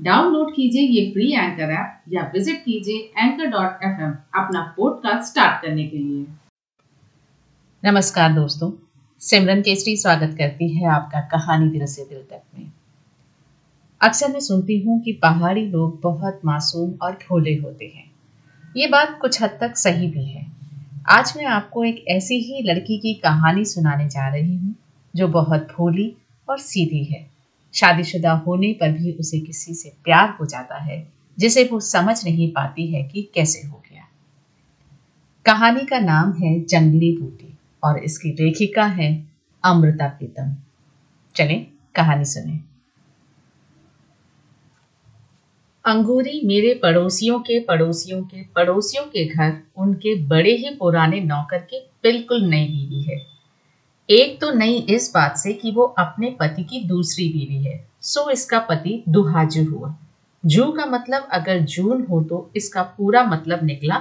Download कीजिए ये free anchor app या विज़िट कीजिए एंकर डॉट एफ़ अपना पॉडकास्ट स्टार्ट करने के लिए। नमस्कार दोस्तों, सिमरन केसरी स्वागत करती है आपका कहानी दिल से दिल तक में। अक्सर मैं सुनती हूँ कि पहाड़ी लोग बहुत मासूम और भोले होते हैं। ये बात कुछ हद तक सही भी है। आज मैं आपको एक ऐसी ही लड़की की कहानी सुनाने जा रही हूँ, जो बहुत भोली और सीधी है। शादीशुदा होने पर भी उसे किसी से प्यार हो जाता है, जिसे वो समझ नहीं पाती है कि कैसे हो गया। कहानी का नाम है जंगली बूटी और इसकी लेखिका है अमृता प्रीतम। चले, कहानी सुने। अंगूरी मेरे पड़ोसियों के पड़ोसियों के पड़ोसियों के घर उनके बड़े ही पुराने नौकर की बिल्कुल नई बीवी है। एक तो नहीं इस बात से कि वो अपने पति की दूसरी बीवी है। सो इसका पति दुहाजू हुआ। जू का मतलब अगर जून हो तो इसका पूरा मतलब निकला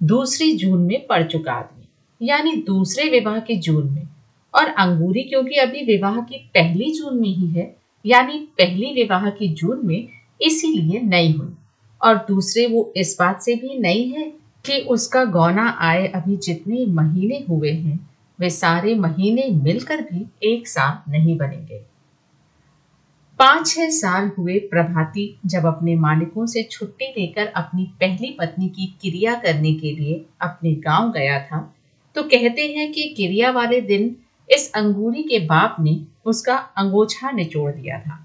दूसरी जून में पड़ चुका आदमी, यानी दूसरे विवाह के जून में। और अंगूरी क्योंकि अभी विवाह की पहली जून में ही है, यानी पहली विवाह की जून में इसीलिए नई हुई। और दूसरे वो इस बात से भी नई है कि उसका गौना आए अभी जितने महीने हुए हैं वे सारे महीने मिलकर भी एक साथ नहीं बनेंगे। पाँच छह साल हुए प्रभाती जब अपने मालिकों से छुट्टी लेकर अपनी पहली पत्नी की क्रिया करने के लिए अपने गाँव गया था तो कहते हैं कि क्रिया वाले दिन इस अंगूरी के बाप ने उसका अंगोछा निचोड़ दिया था।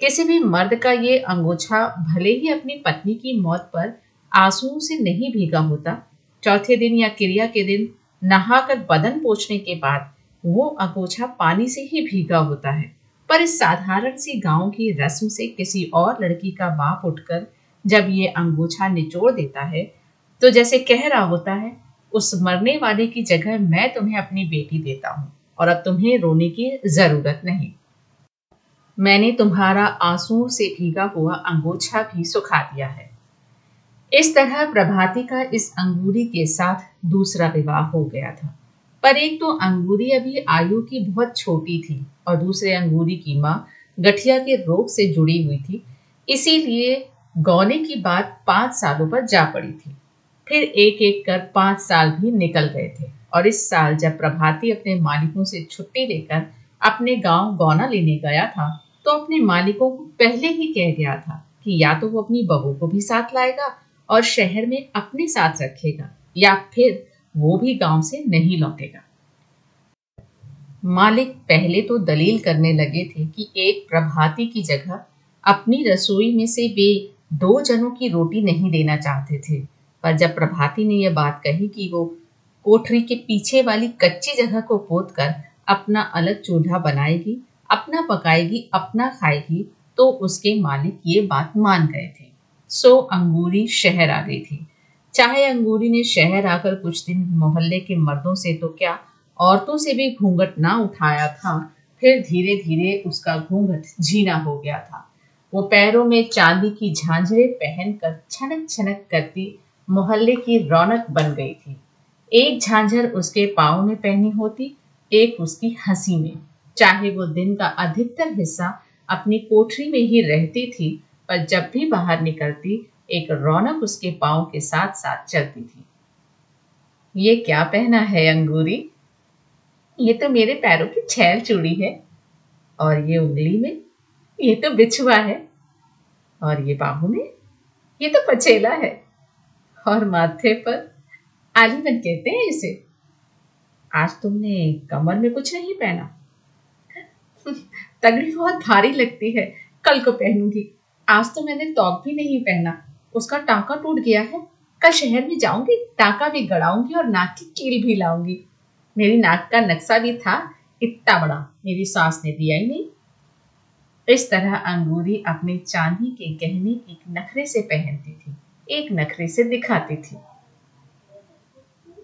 किसी भी मर्द का ये अंगोछा भले ही अपनी पत्नी की मौत पर आंसुओं से नहीं भीगा होता, चौथे दिन या क्रिया के दिन नहाकर बदन पोछने के बाद वो अगोछा पानी से ही भीगा होता है। पर इस साधारण सी गाँव की रस्म से किसी और लड़की का बाप उठकर जब ये अंगोछा निचोड़ देता है तो जैसे कह रहा होता है, उस मरने वाले की जगह मैं तुम्हें अपनी बेटी देता हूँ और अब तुम्हें रोने की ज़रूरत नहीं। मैंने तुम्हारा आंसुओं से भीगा हुआ अंगोछा भी सुखा दिया है। इस तरह प्रभाती का इस अंगूरी के साथ दूसरा विवाह हो गया था। पर एक तो अंगूरी अभी आयु की बहुत छोटी थी और दूसरे अंगूरी की माँ गठिया के रोग से जुड़ी हुई थी। इसीलिए गौने की बात पाँच सालों पर जा पड़ी थी। फिर एक एक कर पाँच साल भी निकल गए थे और इस साल जब प्रभाती अपने मालिकों से छुट्टी लेकर अपने गाँव गौना लेने गया था तो अपने मालिकों को पहले ही कह गया था कि या तो वो अपनी बहू को भी साथ लाएगा और शहर में अपने साथ रखेगा, या फिर वो भी गाँव से नहीं लौटेगा। मालिक पहले तो दलील करने लगे थे कि एक प्रभाती की जगह अपनी रसोई में से वे दो जनों की रोटी नहीं देना चाहते थे। पर जब प्रभाती ने यह बात कही कि वो कोठरी के पीछे वाली कच्ची जगह को पोत कर अपना अलग चूल्हा बनाएगी, अपना पकाएगी, अपना खाएगी तो उसके मालिक ये बात मान गए थे। सो अंगूरी शहर आ गई थी। चाहे अंगूरी ने शहर आकर कुछ दिन मोहल्ले के मर्दों से तो क्या औरतों से भी घूंघट ना उठाया था, फिर धीरे धीरे उसका घूंघट झीना हो गया था। वो पैरों में चांदी की झांझरें पहनकर छनक छनक करती मोहल्ले की रौनक बन गई थी। एक झांझर उसके पाँव में पहनी होती, एक उसकी हँसी में। चाहे वो दिन का अधिकतर हिस्सा अपनी कोठरी में ही रहती थी पर जब भी बाहर निकलती, एक रौनक उसके पाओ के साथ साथ चलती थी। ये क्या पहना है, अंगूरी? ये तो मेरे पैरों की छैल चूड़ी है। और ये उंगली में? ये तो बिछुआ है। और ये बाहू में? ये तो पचेला है। और माथे पर? आलीवन कहते हैं इसे। आज तुमने कमर में कुछ नहीं पहना। तगड़ी बहुत भारी लगती है। कल को पहनूँगी। आज तो मैंने तौक भी नहीं पहना। उसका टाका टूट गया है। कल शहर में जाऊँगी, टाका भी गड़ाऊँगी और नाक की कील भी लाऊँगी। मेरी नाक का नक्शा भी था, इतना बड़ा। मेरी सास ने दिया ही नहीं। इस तरह अंगूरी अपने चांदी के गहने एक नखरे से पहनती थी, एक नखरे से दिखाती थी।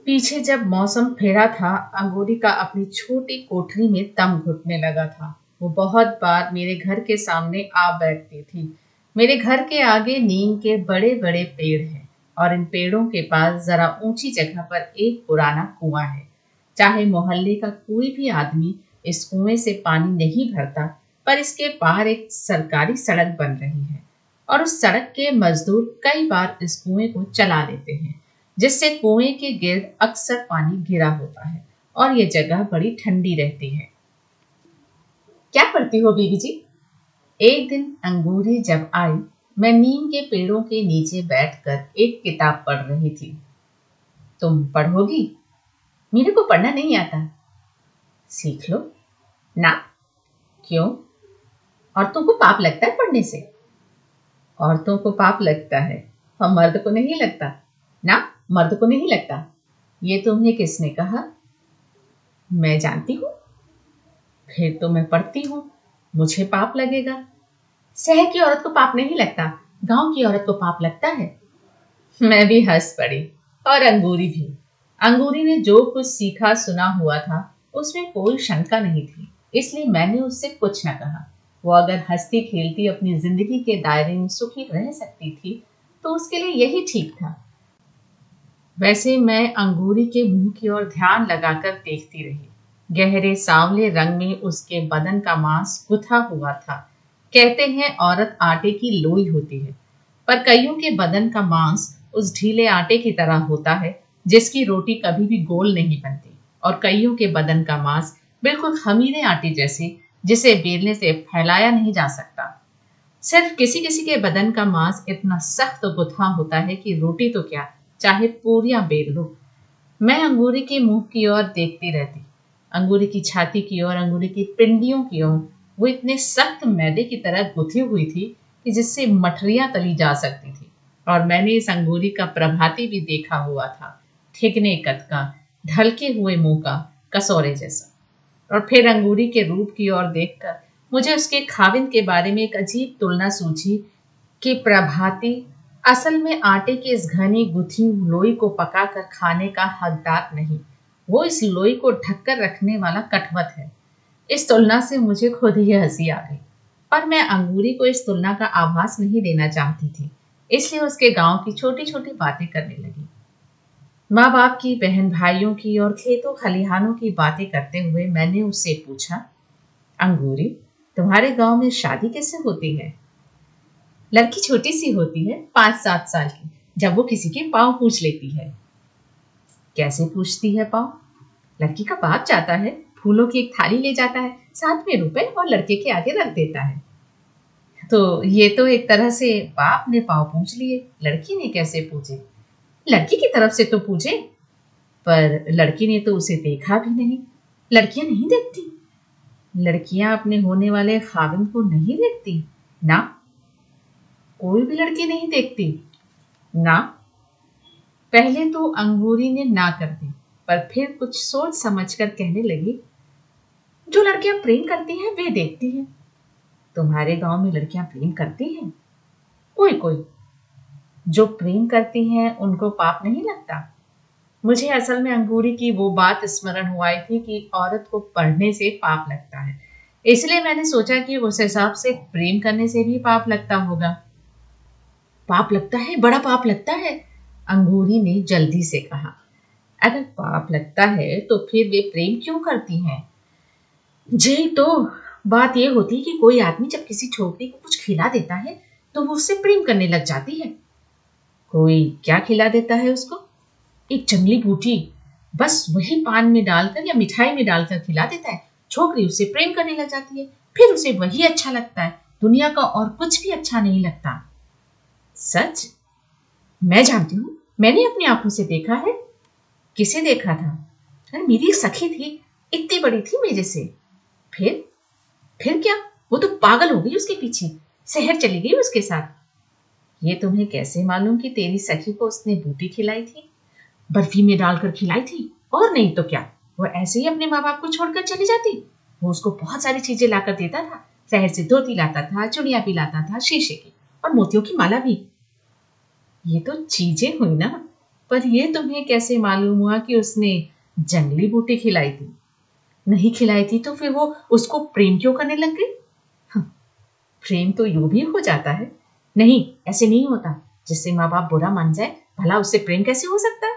पीछे जब मौसम फेरा था, अंगूरी का अपनी छोटी कोठरी में दम घुटने लगा था। वो बहुत बार मेरे घर के सामने आ बैठती थी। मेरे घर के आगे नीम के बड़े बड़े पेड़ हैं और इन पेड़ों के पास जरा ऊँची जगह पर एक पुराना कुआँ है। चाहे मोहल्ले का कोई भी आदमी इस कुएँ से पानी नहीं भरता, पर इसके बाहर एक सरकारी सड़क बन रही है और उस सड़क के मजदूर कई बार इस कुएँ को चला लेते हैं, जिससे कुएँ के गिर्द अक्सर पानी गिरा होता है और ये जगह बड़ी ठंडी रहती है। क्या पढ़ती हो बीबी जी? एक दिन अंगूरी जब आई, मैं नीम के पेड़ों के नीचे बैठकर एक किताब पढ़ रही थी। तुम पढ़ोगी? मेरे को पढ़ना नहीं आता। सीख लो। ना। क्यों? औरतों को पाप लगता है पढ़ने से। औरतों को पाप लगता है। और मर्द को नहीं लगता। ना, मर्द को नहीं लगता। ये तुम्हें किसने कहा? मैं जानती हूँ। फिर तो मैं पढ़ती हूँ। मुझे पाप लगेगा। शहर की औरत को पाप नहीं लगता गाँव की औरत को पाप लगता है। मैं भी हंस पड़ी और अंगूरी भी। अंगूरी ने जो कुछ सीखा सुना हुआ था उसमें कोई शंका नहीं थी इसलिए मैंने उससे कुछ न कहा। वो अगर हंसती खेलती अपनी ज़िंदगी के दायरे में सुखी रह सकती थी तो उसके लिए यही ठीक था। वैसे मैं अंगूरी के मुँह की ओर ध्यान लगाकर देखती रही। गहरे सांवले रंग में उसके बदन का मांस गुथा हुआ था। कहते हैं औरत आटे की लोई होती है, पर कईयों के बदन का मांस उस ढीले आटे की तरह होता है, जिसकी रोटी कभी भी गोल नहीं बनती, और कईयों के बदन का मांस बिल्कुल खमीरे आटे जैसे, जिसे बेलने से फैलाया नहीं जा सकता। सिर्फ़ किसी किसी के बदन का मांस इतना सख्त गुथा होता है कि रोटी तो क्या, चाहे पूरियाँ बेल लो। मैं अंगूरी के मुँह की ओर देखती रहती अंगूरी की छाती की ओर, अंगूरी की पिंडियों की ओर, वो इतने सख्त मैदे की तरह गुथी हुई थी कि जिससे मठरियाँ तली जा सकती थी। और मैंने इस अंगूरी का प्रभाती भी देखा हुआ था ठिकने कद का, ढलके हुए मुँह का, कसौरे जैसा। और फिर अंगूरी के रूप की ओर देखकर मुझे उसके खाविंद के बारे में एक अजीब तुलना सूझी कि प्रभाती असल में आटे की इस घनी गुथी लोई को पकाकर खाने का हकदार नहीं वो इस लोई को ढककर रखने वाला कटवत है। इस तुलना से मुझे खुद ही हँसी आ गई। पर मैं अंगूरी को इस तुलना का आभास नहीं देना चाहती थी, इसलिए उसके गाँव की छोटी छोटी बातें करने लगी। माँ बाप की बहन भाइयों की और खेतों खलिहानों की बातें करते हुए मैंने उससे पूछा, अंगूरी, तुम्हारे गाँव में शादी कैसे होती है? लड़की छोटी सी होती है पाँच सात साल की, जब वो किसी के पाँव पूछ लेती है। कैसे पूछती है पाँव? लड़की का बाप जाता है, फूलों की एक थाली ले जाता है, साथ में रुपए और लड़के के आगे रख देता है। तो ये तो एक तरह से बाप ने पाँव पूछ लिए, लड़की ने कैसे पूछे? लड़की की तरफ़ से तो पूछे, पर लड़की ने तो उसे देखा भी नहीं। लड़कियाँ नहीं देखती। लड़कियाँ अपने होने वाले खाविन को नहीं देखती, ना। कोई भी लड़की नहीं देखती, ना। पहले तो अंगूरी ने ना कर दी, पर फिर कुछ सोच समझकर कहने लगी, जो लड़कियाँ प्रेम करती हैं, वे देखती हैं। तुम्हारे गाँव में लड़कियाँ प्रेम करती हैं? कोई कोई। जो प्रेम करती हैं, उनको पाप नहीं लगता? मुझे असल में अंगूरी की वो बात स्मरण हुआ थी कि औरत को पढ़ने से पाप लगता है। इसलिए मैंने सोचा कि उस हिसाब से प्रेम करने से भी पाप लगता होगा। पाप लगता है? बड़ा पाप लगता है? अंगूरी ने जल्दी से कहा, अगर पाप लगता है तो फिर वे प्रेम क्यों करती हैं? जी तो बात यह होती है कि कोई आदमी जब किसी छोकरी को कुछ खिला देता है तो वो उससे प्रेम करने लग जाती है। कोई क्या खिला देता है उसको? एक जंगली बूटी, बस वही पान में डालकर या मिठाई में डालकर खिला देता है। छोकरी उसे प्रेम करने लग जाती है, फिर उसे वही अच्छा लगता है। दुनिया का और कुछ भी अच्छा नहीं लगता। सच? मैं जानती हूँ। मैंने अपनी आँखों से देखा है। किसे देखा था? अरे, मेरी सखी थी, इतनी बड़ी थी मेरे से। फिर? फिर क्या? वो तो पागल हो गई उसके पीछे, शहर चली गई उसके साथ। ये तुम्हें कैसे मालूम कि तेरी सखी को उसने बूटी खिलाई थी? बर्फ़ी में डालकर खिलाई थी? और नहीं तो क्या? वो ऐसे ही अपने माँ बाप को छोड़कर चली जाती? वो उसको बहुत सारी चीज़ें लाकर देता था। शहर से धोती लाता था, चुड़िया भी लाता था, शीशे की और मोतियों की माला भी। ये तो चीज़ें हुई ना। पर ये तुम्हें कैसे मालूम हुआ कि उसने जंगली बूटी खिलाई थी? नहीं खिलाई थी तो फिर वो उसको प्रेम क्यों करने लग गई? हाँ, प्रेम तो यूँ भी हो जाता है। नहीं ऐसे नहीं होता। जिससे माँ बाप बुरा मान जाए भला उससे प्रेम कैसे हो सकता है?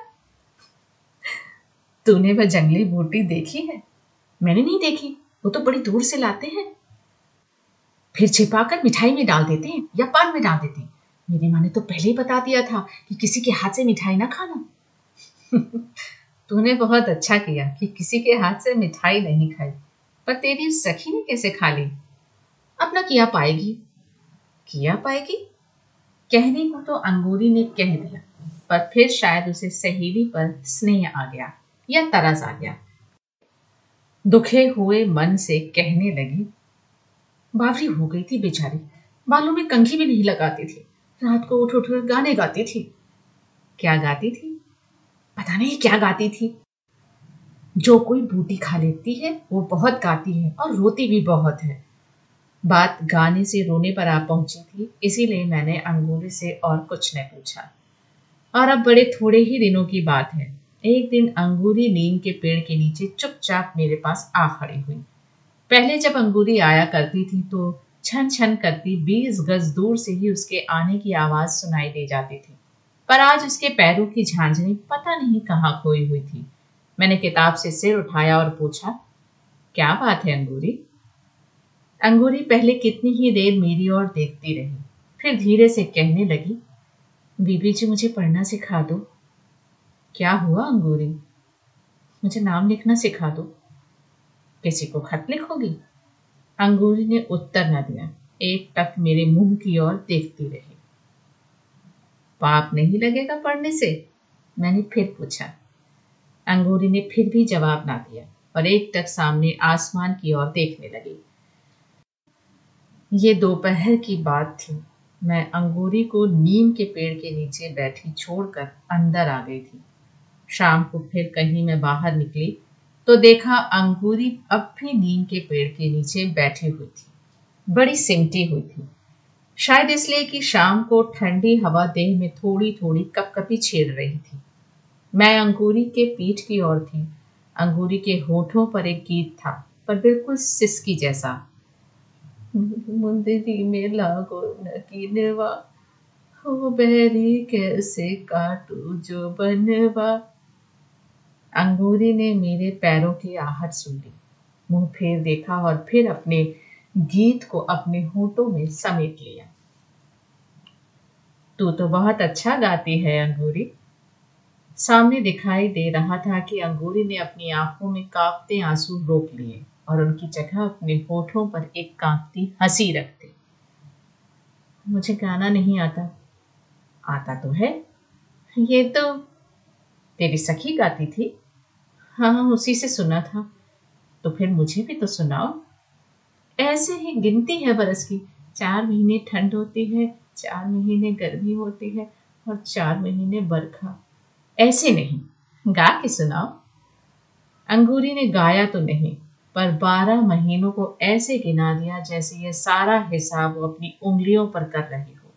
तूने वह जंगली बूटी देखी है? मैंने नहीं देखी। वो तो बड़ी दूर से लाते हैं। फिर छिपाकर मिठाई में डाल देते हैं या पान में डाल देते हैं। मेरी माँ ने तो पहले ही बता दिया था कि किसी के हाथ से मिठाई ना खाना। तूने बहुत अच्छा किया कि किसी के हाथ से मिठाई नहीं खाई, पर तेरी सखी ने कैसे खा ली? अपना किया पाएगी? किया पाएगी? कहने को तो अंगूरी ने कह दिया, पर फिर शायद उसे सहेली पर स्नेह आ गया या तरस आ गया। दुखे हुए मन से कहने लगी, बावरी हो गई थी बेचारी, बालों में कंघी भी नहीं लगाती थी। रात को उठ उठ गाने गाती थी। क्या गाती थी? पता नहीं क्या गाती थी। जो कोई बूटी खा लेती है, वो बहुत गाती है और रोती भी बहुत है। बात गाने से रोने पर आ पहुँची थी, इसीलिए मैंने अंगूरी से और कुछ नहीं पूछा। और अब बड़े थोड़े ही दिनों की बात है। एक दिन अंगूरी नीम के पेड़ के नीचे चुपचाप मेरे पास आ खड़ी हुई। पहले जब अंगूरी आया करती थी तो छन छन करती, बीस गज दूर से ही उसके आने की आवाज़ सुनाई दे जाती थी। पर आज उसके पैरों की झांझनी पता नहीं कहाँ खोई हुई थी। मैंने किताब से सिर उठाया और पूछा, क्या बात है अंगूरी? अंगूरी पहले कितनी ही देर मेरी ओर देखती रही, फिर धीरे से कहने लगी, बीबी जी, मुझे पढ़ना सिखा दो। क्या हुआ अंगूरी? मुझे नाम लिखना सिखा दो। किसी को खत लिखोगी? अंगूरी ने उत्तर न दिया। एक टक मेरे मुँह की ओर देखती रही। पाप नहीं लगेगा पढ़ने से? मैंने फिर पूछा। अंगूरी ने फिर भी जवाब ना दिया और एक टक सामने आसमान की ओर देखने लगी। ये दोपहर की बात थी। मैं अंगूरी को नीम के पेड़ के नीचे बैठी छोड़कर अंदर आ गई थी। शाम को फिर कहीं मैं बाहर निकली तो देखा अंगूरी अब भी नीम के पेड़ के नीचे बैठी हुई थी। बड़ी सिमटी हुई थी। शायद इसलिए कि शाम को ठंडी हवा देह में थोड़ी थोड़ी कपकपी छेड़ रही थी। मैं अंगूरी के पीठ की ओर थी। अंगूरी के होठों पर एक गीत था, पर बिल्कुल सिसकी जैसा। मुंदरी में लागो नकीनवा हो बैरी कैसे काटू जो बनवा। अंगूरी ने मेरे पैरों की आहट सुन ली। मुँह फेर देखा और फिर अपने गीत को अपने होठों में समेट लिया। तू तो बहुत अच्छा गाती है, अंगूरी सामने दिखाई दे रहा था कि अंगूरी ने अपनी आँखों में कांपते आँसू रोक लिए और उनकी जगह अपने होठों पर एक कांपती हँसी रखते मुझे गाना नहीं आता। आता तो है। ये तो तेरी सखी गाती थी? हाँ हाँ उसी से सुना था। तो फिर मुझे भी तो सुनाओ। ऐसे ही गिनती है बरस की। चार महीने ठंड होती है, चार महीने गर्मी होती है और चार महीने बरखा। ऐसे नहीं, गा के सुनाओ। अंगूरी ने गाया तो नहीं, पर बारह महीनों को ऐसे गिना दिया जैसे यह सारा हिसाब वो अपनी उंगलियों पर कर रही हो।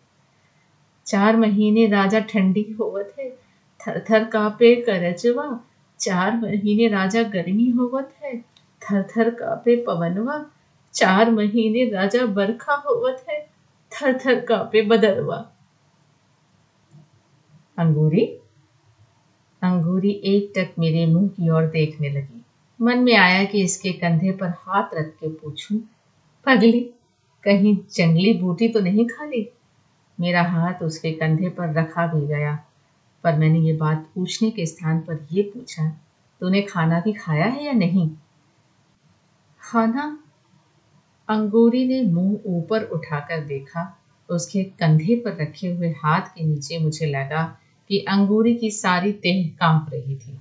चार महीने राजा ठंडी होवत है थर कापे करजवा चार महीने राजा गर्मी होवत है थर थर कापे पवनवा। चार महीने राजा बरखा होवत है थर कापे बदरवा अंगूरी? अंगूरी एक टक मेरे मुँह की ओर देखने लगी। मन में आया कि इसके कंधे पर हाथ रख के पूछूँ, पगली, कहीं जंगली बूटी तो नहीं खा ली मेरा हाथ उसके कंधे पर रखा भी गया। पर मैंने ये बात पूछने के स्थान पर यह पूछा, तूने खाना भी खाया है या नहीं? खाना? अंगूरी ने मुँह ऊपर उठाकर देखा। उसके कंधे पर रखे हुए हाथ के नीचे मुझे लगा कि अंगूरी की सारी तेह काँप रही थी।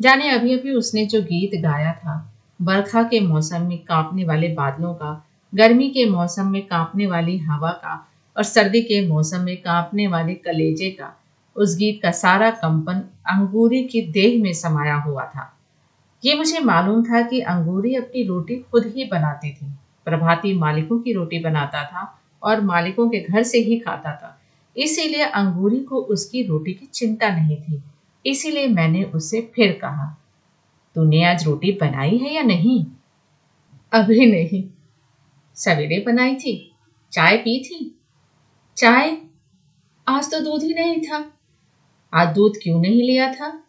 जाने अभी अभी उसने जो गीत गाया था, बरखा के मौसम में कांपने वाले बादलों का, गर्मी के मौसम में कांपने वाली हवा का, और सर्दी के मौसम में कांपने वाले कलेजे का उस गीत का सारा कंपन अंगूरी की देह में समाया हुआ था। ये मुझे मालूम था कि अंगूरी अपनी रोटी खुद ही बनाती थी। प्रभाती मालिकों की रोटी बनाता था और मालिकों के घर से ही खाता था। इसीलिए अंगूरी को उसकी रोटी की चिंता नहीं थी। इसीलिए मैंने उससे फिर कहा, तूने आज रोटी बनाई है या नहीं? अभी नहीं। सवेरे बनाई थी, चाय पी थी। चाय? आज तो दूध ही नहीं था। आज दूध क्यों नहीं लिया था?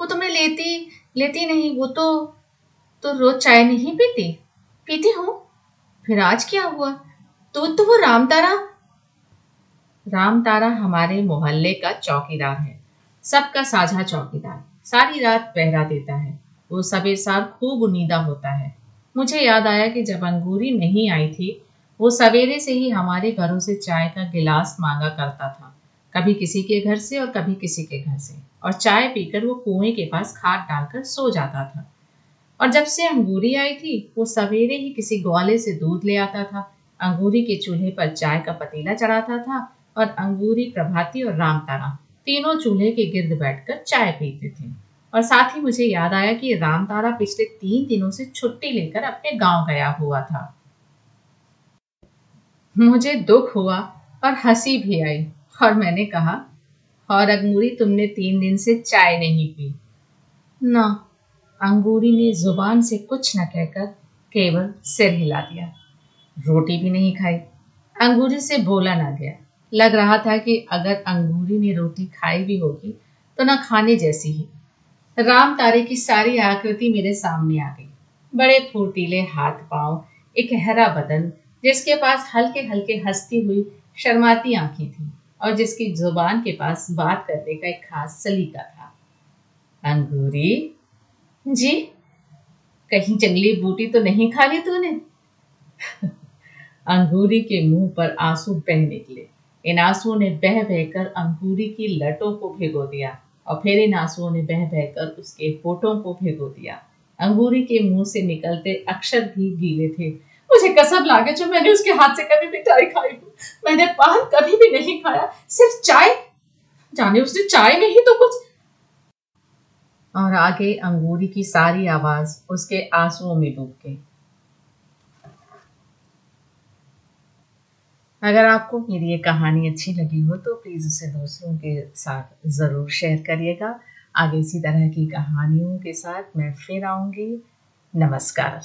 वो तो मैं लेती लेती नहीं, वो तो तो रोज चाय नहीं पीती। पीती हूँ। फिर आज क्या हुआ? दूध तो वो राम तारा। राम तारा हमारे मोहल्ले का चौकीदार है। सबका साझा चौकीदार। सारी रात पहरा देता है। वो सबेर सार खूब उनीदा होता है। मुझे याद आया कि जब अंगूरी नहीं आई थी, वो सवेरे से ही हमारे घरों से चाय का गिलास मांगा करता था। कभी किसी के घर से और कभी किसी के घर से। और चाय पीकर वो कुएँ के पास खाद डालकर सो जाता था। और जब से अंगूरी आई थी, वो सवेरे ही किसी ग्वाले से दूध ले आता था। अंगूरी के चूल्हे पर चाय का पतीला चढ़ाता था और अंगूरी, प्रभाती और राम तारा तीनों चूल्हे के गिर्द बैठकर चाय पीते थे। और साथ ही मुझे याद आया कि राम तारा पिछले तीन दिनों से छुट्टी लेकर अपने गाँव गया हुआ था। मुझे दुख हुआ और हँसी भी आई। और मैंने कहा, और अंगूरी तुमने तीन दिन से चाय नहीं पी। ना, अंगूरी ने ज़ुबान से कुछ न कहकर केवल सिर हिला दिया। रोटी भी नहीं खाई। अंगूरी से बोला ना गया। लग रहा था कि अगर अंगूरी ने रोटी खाई भी होगी तो ना खाने जैसी ही। राम तारे की सारी आकृति मेरे सामने आ गई। बड़े फुर्तीले हाथ पाँव, एक हरा बदन, जिसके पास हल्के हल्के हंसती हुई शर्माती आँखें थी। और जिसकी ज़ुबान के पास बात करने का एक खास सलीका था। अंगूरी? जी, कहीं जंगली बूटी तो नहीं खा ली तूने? अंगूरी के मुँह पर आँसू बह निकले। इन आंसुओं ने बह बहकर अंगूरी की लटों को भिगो दिया और फिर इन आंसुओं ने बह बहकर उसके फोटों को भिगो दिया। अंगूरी के मुँह से निकलते अक्षर भी गीले थे। मुझे कसम लागे जो मैंने उसके हाथ से कभी मिठाई खाई हो। मैंने पान कभी भी नहीं खाया, सिर्फ़ चाय। जाने उसने चाय में ही तो कुछ। और आगे अंगूरी की सारी आवाज़ उसके आंसुओं में डूब गई। अगर आपको मेरी ये कहानी अच्छी लगी हो तो प्लीज़ उसे दूसरों के साथ ज़रूर शेयर करिएगा। आगे इसी तरह की कहानियों के साथ मैं फिर आऊँगी। नमस्कार।